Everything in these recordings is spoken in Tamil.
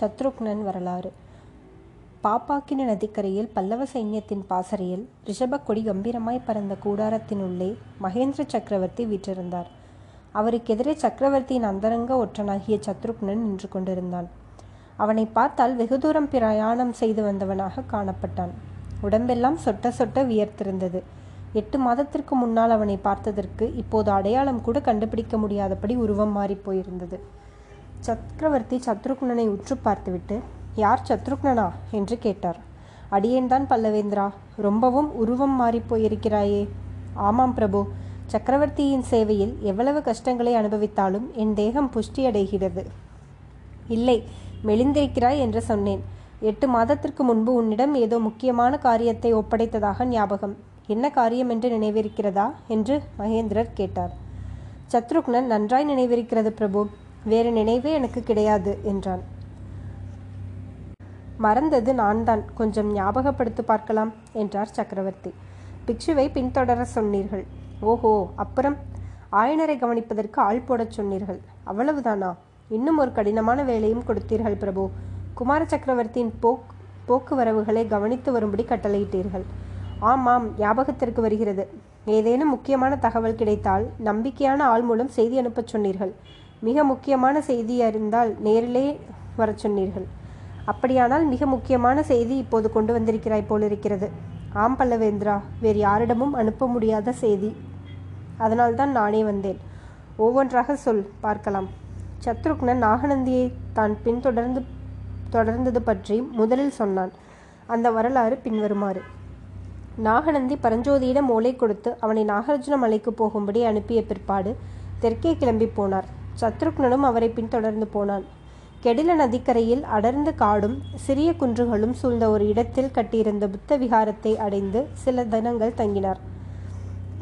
சத்ருக்னன் வரலாறு. பாப்பாக்கின நதிக்கரையில் பல்லவ சைன்யத்தின் பாசறையில் ரிஷபக்கொடி கம்பீரமாய் பறந்த கூடாரத்தினுள்ளே மகேந்திர சக்கரவர்த்தி வீற்றிருந்தார். அவருக்கு எதிரே சக்கரவர்த்தியின் அந்தரங்க ஒற்றனாகிய சத்ருக்னன் நின்று கொண்டிருந்தான். அவனை பார்த்தால் வெகு தூரம் பிரயாணம் செய்து வந்தவனாக காணப்பட்டான். உடம்பெல்லாம் சொட்ட சொட்ட வியர்த்திருந்தது. எட்டு மாதத்திற்கு முன்னால் அவனை பார்த்ததற்கு இப்போது அடையாளம் கூட கண்டுபிடிக்க முடியாதபடி உருவம் மாறிப் போயிருந்தது. சக்கரவர்த்தி சத்ருக்னனை உற்று பார்த்துவிட்டு யார் சத்ருக்னனா என்று கேட்டார். அடியேன்தான் பல்லவேந்திரா. ரொம்பவும் உருவம் மாறிப் போயிருக்கிறாயே. ஆமாம் பிரபு. சக்கரவர்த்தியின் சேவையில் எவ்வளவு கஷ்டங்களை அனுபவித்தாலும் என் தேகம் புஷ்டியடைகிறது. இல்லை மெலிந்திருக்கிறாய் என்று சொன்னேன். எட்டு மாதத்திற்கு முன்பு உன்னிடம் ஏதோ முக்கியமான காரியத்தை ஒப்படைத்ததாக ஞாபகம். என்ன காரியம் என்று நினைவிருக்கிறதா? என்று மகேந்திரர் கேட்டார். சத்ருக்னன் நன்றாய் நினைவிருக்கிறது பிரபு. வேறு நினைவே எனக்கு கிடையாது என்றான். மறந்தது நான் தான் கொஞ்சம் ஞாபகப்படுத்தி பார்க்கலாம் என்றார் சக்கரவர்த்தி. பிக்ஷுவை பின்தொடர சொன்னீர்கள். ஓஹோ அப்புறம்? ஆயனரை கவனிப்பதற்கு ஆள் போடச் சொன்னீர்கள். அவ்வளவுதானா? இன்னும் ஒரு கடினமான வேலையும் கொடுத்தீர்கள் பிரபு. குமார சக்கரவர்த்தியின் போக் போக்குவரவுகளை கவனித்து வரும்படி கட்டளையிட்டீர்கள். ஆமாம் ஞாபகத்திற்கு வருகிறது. ஏதேனும் முக்கியமான தகவல் கிடைத்தால் நம்பிக்கையான ஆள் மூலம் செய்தி அனுப்பச் சொன்னீர்கள். மிக முக்கியமான செய்தி அறிந்தால் நேரிலே வர சொன்னீர்கள். அப்படியானால் மிக முக்கியமான செய்தி இப்போது கொண்டு வந்திருக்கிறாய் போலிருக்கிறது ஆம் பல்லவேந்திரா வேறு யாரிடமும் அனுப்ப முடியாத செய்தி. அதனால்தான் நானே வந்தேன். ஒவ்வொன்றாக சொல் பார்க்கலாம். சத்ருக்னன் நாகநந்தியை தான் பின்தொடர்ந்து தொடர்ந்தது பற்றி முதலில் சொன்னான். அந்த வரலாறு பின்வருமாறு. நாகநந்தி பரஞ்சோதியிடம் ஓலை கொடுத்து அவனை நாகார்ஜுன மலைக்கு போகும்படி அனுப்பிய பிற்பாடு தெற்கே கிளம்பி போனார். சத்ருக்னனும் அவரை பின்தொடர்ந்து போனான். கெடில நதிக்கரையில் அடர்ந்த காடும் சிறிய குன்றுகளும் சூழ்ந்த ஒரு இடத்தில் கட்டியிருந்த புத்த விகாரத்தை அடைந்து சில தினங்கள் தங்கினார்.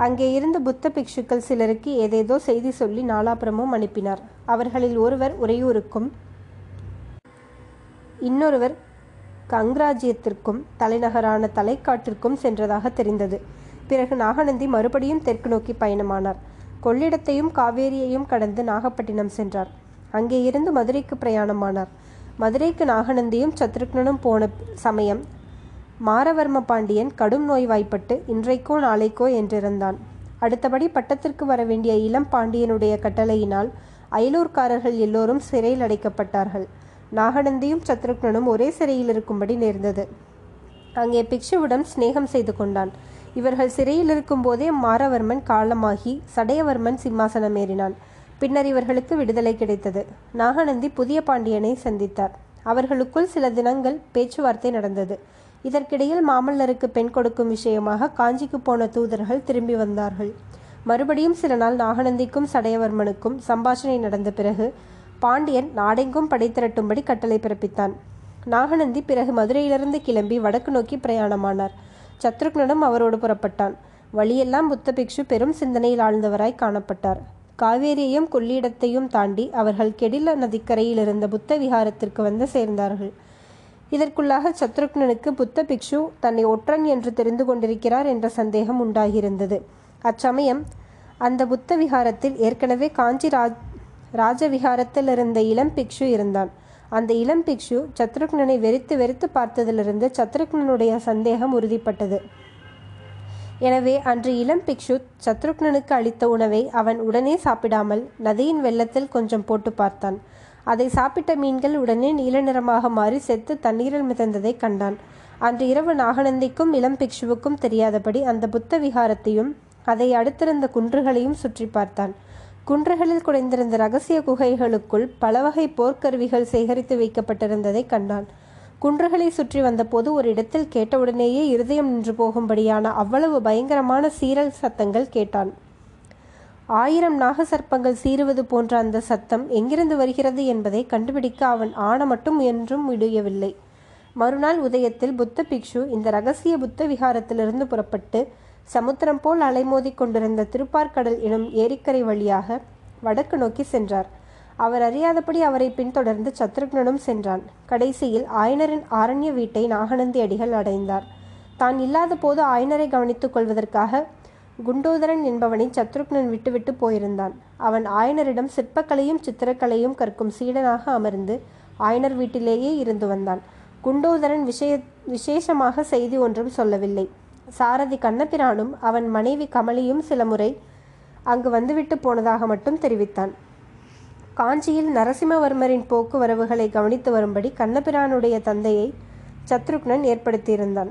அங்கே இருந்த புத்த பிக்ஷுக்கள் சிலருக்கு ஏதேதோ செய்தி சொல்லி நாலாபுரமும் அனுப்பினார். அவர்களில் ஒருவர் உறையூருக்கும் இன்னொருவர் கங்ராஜ்யத்திற்கும் தலைநகரான தலைக்காட்டிற்கும் சென்றதாக தெரிந்தது. பிறகு நாகநந்தி மறுபடியும் தெற்கு நோக்கி பயணமானார். கொள்ளிடத்தையும் காவேரியையும் கடந்து நாகப்பட்டினம் சென்றார். அங்கே இருந்து மதுரைக்கு பிரயாணமானார். மதுரைக்கு நாகநந்தியும் சத்ருக்னனும் போன சமயம் மாரவர்ம பாண்டியன் கடும் நோய்வாய்ப்பட்டு இன்றைக்கோ நாளைக்கோ என்றிருந்தான். அடுத்தபடி பட்டத்திற்கு வர வேண்டிய இளம் பாண்டியனுடைய கட்டளையினால் அயலூர்காரர்கள் எல்லோரும் சிறையில் அடைக்கப்பட்டார்கள். நாகநந்தியும் சத்ருக்னனும் ஒரே சிறையில் இருக்கும்படி நேர்ந்தது. அங்கே பிக்ஷுவுடன் சிநேகம் செய்து கொண்டான். இவர்கள் சிறையில் இருக்கும்போதே மாரவர்மன் காலமாகி சடையவர்மன் சிம்மாசனம் ஏறினான். பின்னர் இவர்களுக்கு விடுதலை கிடைத்தது. நாகநந்தி புதிய பாண்டியனை சந்தித்தார். அவர்களுக்குள் சில தினங்கள் பேச்சுவார்த்தை நடந்தது. இதற்கிடையில் மாமல்லருக்கு பெண் கொடுக்கும் விஷயமாக காஞ்சிக்கு போன தூதர்கள் திரும்பி வந்தார்கள். மறுபடியும் சில நாள் நாகநந்திக்கும் சடையவர்மனுக்கும் சம்பாஷணை நடந்த பிறகு பாண்டியன் நாடெங்கும் படை திரட்டும்படி கட்டளை பிறப்பித்தான். நாகநந்தி பிறகு மதுரையிலிருந்து கிளம்பி வடக்கு நோக்கி பிரயாணமானார். சத்ருக்னனும் அவரோடு புறப்பட்டான். வழியெல்லாம் புத்த பிக்ஷு பெரும் சிந்தனையில் ஆழ்ந்தவராய் காணப்பட்டார். காவேரியையும் கொள்ளிடத்தையும் தாண்டி அவர்கள் கெடில நதிக்கரையில் இருந்த புத்த விகாரத்திற்கு வந்து சேர்ந்தார்கள். இதற்குள்ளாக சத்ருக்னனுக்கு புத்த பிக்ஷு தன்னை ஒற்றன் என்று தெரிந்து கொண்டிருக்கிறார் என்ற சந்தேகம் உண்டாகியிருந்தது. அச்சமயம் அந்த புத்த விகாரத்தில் ஏற்கனவே காஞ்சி ராஜ் ராஜவிகாரத்தில் இருந்த இளம் பிக்ஷு இருந்தான். அந்த இளம் பிக்ஷு சத்ருக்னனை வெறித்து வெறித்து பார்த்ததிலிருந்து சத்ருக்னனுடைய சந்தேகம் உறுதிப்பட்டது. எனவே அன்று இளம் பிக்ஷு சத்ருக்னனுக்கு அளித்த உணவை அவன் உடனே சாப்பிடாமல் நதியின் வெள்ளத்தில் கொஞ்சம் போட்டு பார்த்தான். அதை சாப்பிட்ட மீன்கள் உடனே நீல நிறமாக மாறி செத்து தண்ணீரில் மிதந்ததை கண்டான். அன்று இரவு நாகநந்திக்கும் இளம் பிக்ஷுவுக்கும் தெரியாதபடி அந்த புத்த விகாரத்தையும் அதை அடுத்திருந்த குன்றுகளையும் சுற்றி பார்த்தான். குன்றுகளில் குடைந்திருந்த ரகசிய குகைகளுக்குள் பல வகை போர்க்கருவிகள் சேகரித்து வைக்கப்பட்டிருந்ததை கண்டான். குன்றுகளை சுற்றி வந்தபோது ஒரு இடத்தில் கேட்டவுடனேயே இருதயம் நின்று போகும்படியான அவ்வளவு பயங்கரமான சீரல் சத்தங்கள் கேட்டான். ஆயிரம் நாக சர்ப்பங்கள் சீறுவது போன்ற அந்த சத்தம் எங்கிருந்து வருகிறது என்பதை கண்டுபிடிக்க அவன் ஆன மட்டும் என்றும் முடியவில்லை. மறுநாள் உதயத்தில் புத்த பிக்ஷு இந்த ரகசிய புத்த விகாரத்திலிருந்து புறப்பட்டு சமுத்திரம் போல் அலைமோதி கொண்டிருந்த திருப்பார்கடல் எனும் ஏரிக்கரை வழியாக வடக்கு நோக்கி சென்றார். அவர் அறியாதபடி அவரை பின்தொடர்ந்து சத்ருக்னனும் சென்றான். கடைசியில் ஆயனரின் ஆரண்ய வீட்டை நாகநந்தி அடிகள் அடைந்தார். தான் இல்லாத போது ஆயனரை கவனித்துக் கொள்வதற்காக குண்டோதரன் என்பவனை சத்ருக்னன் விட்டுவிட்டு போயிருந்தான். அவன் ஆயனரிடம் சிற்பக்கலையும் சித்திரக்கலையும் கற்கும் சீடனாக அமர்ந்து ஆயனர் வீட்டிலேயே இருந்து வந்தான். குண்டோதரன் விஷய விசேஷமாக செய்தி ஒன்றும் சொல்லவில்லை. சாரதி கண்ணபிரானும் அவன் மனைவி கமலியும் சில முறை அங்கு வந்துவிட்டு போனதாக மட்டும் தெரிவித்தான். காஞ்சியில் நரசிம்மவர்மரின் போக்குவரவுகளை கவனித்து வரும்படி கண்ணபிரானுடைய தந்தையை சத்ருக்னன் ஏற்படுத்தியிருந்தான்.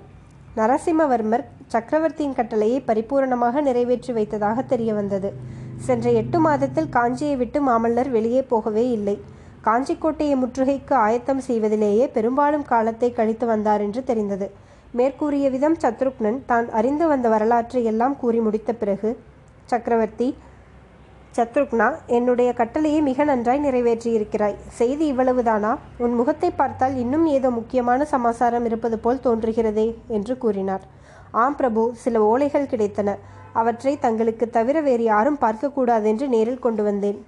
நரசிம்மவர்மர் சக்கரவர்த்தியின் கட்டளையை பரிபூரணமாக நிறைவேற்றி வைத்ததாக தெரிய வந்தது சென்ற எட்டு மாதத்தில் காஞ்சியை விட்டு மாமல்லர் வெளியே போகவே இல்லை. காஞ்சிக்கோட்டையை முற்றுகைக்கு ஆயத்தம் செய்வதிலேயே பெரும்பாலும் காலத்தை கழித்து வந்தார் என்று தெரிந்தது. மேற்கூறிய விதம் சத்ருக்னன் தான் அறிந்து வந்த வரலாற்றை எல்லாம் கூறி முடித்த பிறகு சக்கரவர்த்தி சத்ருக்னா என்னுடைய கட்டளையை மிக நன்றாய் நிறைவேற்றியிருக்கிறாய். செய்தி இவ்வளவுதானா? உன் முகத்தை பார்த்தால் இன்னும் ஏதோ முக்கியமான சமாசாரம் இருப்பது போல் தோன்றுகிறதே என்று கூறினார். ஆம் பிரபு சில ஓலைகள் கிடைத்தன. அவற்றை தங்களுக்கு தவிர வேறு யாரும் பார்க்கக்கூடாதென்று நேரில் கொண்டு வந்தேன்.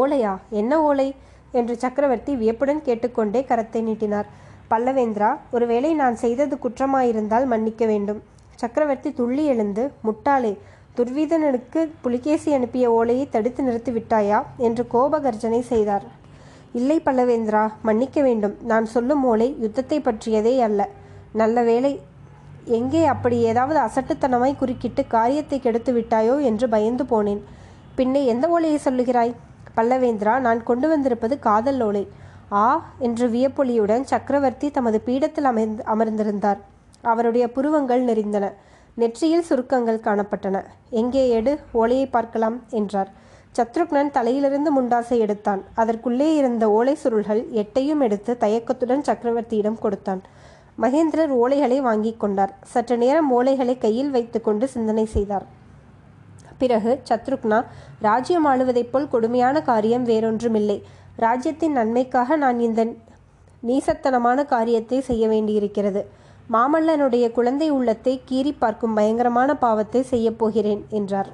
ஓலையா? என்ன ஓலை? என்று சக்கரவர்த்தி வியப்புடன் கேட்டுக்கொண்டே கரத்தை நீட்டினார். பல்லவேந்திரா ஒருவேளை நான் செய்தது குற்றமாயிருந்தால் மன்னிக்க வேண்டும். சக்கரவர்த்தி துள்ளி எழுந்து முட்டாளே துர்வீதனனுக்கு புலிகேசி அனுப்பிய ஓலையை தடுத்து நிறுத்தி விட்டாயா? என்று கோபகர்ஜனை செய்தார். இல்லை பல்லவேந்திரா மன்னிக்க வேண்டும். நான் சொல்லும் ஓலை யுத்தத்தை பற்றியதே அல்ல. நல்ல வேளை எங்கே அப்படி ஏதாவது அசட்டுத்தனமாய் குறுக்கிட்டு காரியத்தை கெடுத்து விட்டாயோ என்று பயந்து போனேன். பின்னே எந்த ஓலையை சொல்லுகிறாய்? பல்லவேந்திரா நான் கொண்டு வந்திருப்பது காதல் ஓலை. ஆ என்று வியப்பொலியுடன் சக்கரவர்த்தி தமது பீடத்தில் அமைந்து அமர்ந்திருந்தார். அவருடைய புருவங்கள் நெறிந்தன நெற்றியில் சுருக்கங்கள் காணப்பட்டன. எங்கே எடு ஓலையை பார்க்கலாம் என்றார். சத்ருக்னன் தலையிலிருந்து முண்டாசை எடுத்தான். அதற்குள்ளே இருந்த ஓலை சுருள்கள் எட்டையும் எடுத்து தயக்கத்துடன் சக்கரவர்த்தியிடம் கொடுத்தான். மகேந்திரர் ஓலைகளை வாங்கி கொண்டார். சற்று நேரம் ஓலைகளை கையில் வைத்துக்கொண்டு சிந்தனை செய்தார். பிறகு சத்ருக்னா ராஜ்யம் ஆளுவதைப் போல் கொடுமையான காரியம் வேறொன்றுமில்லை. ராஜ்யத்தின் நன்மைக்காக நான் இந்த நீசத்தனமான காரியத்தை செய்ய வேண்டியிருக்கிறது. மாமல்லனுடைய குழந்தை உள்ளத்தை கீறி பார்க்கும் பயங்கரமான பாவத்தை செய்யப் போகிறேன் என்றார்.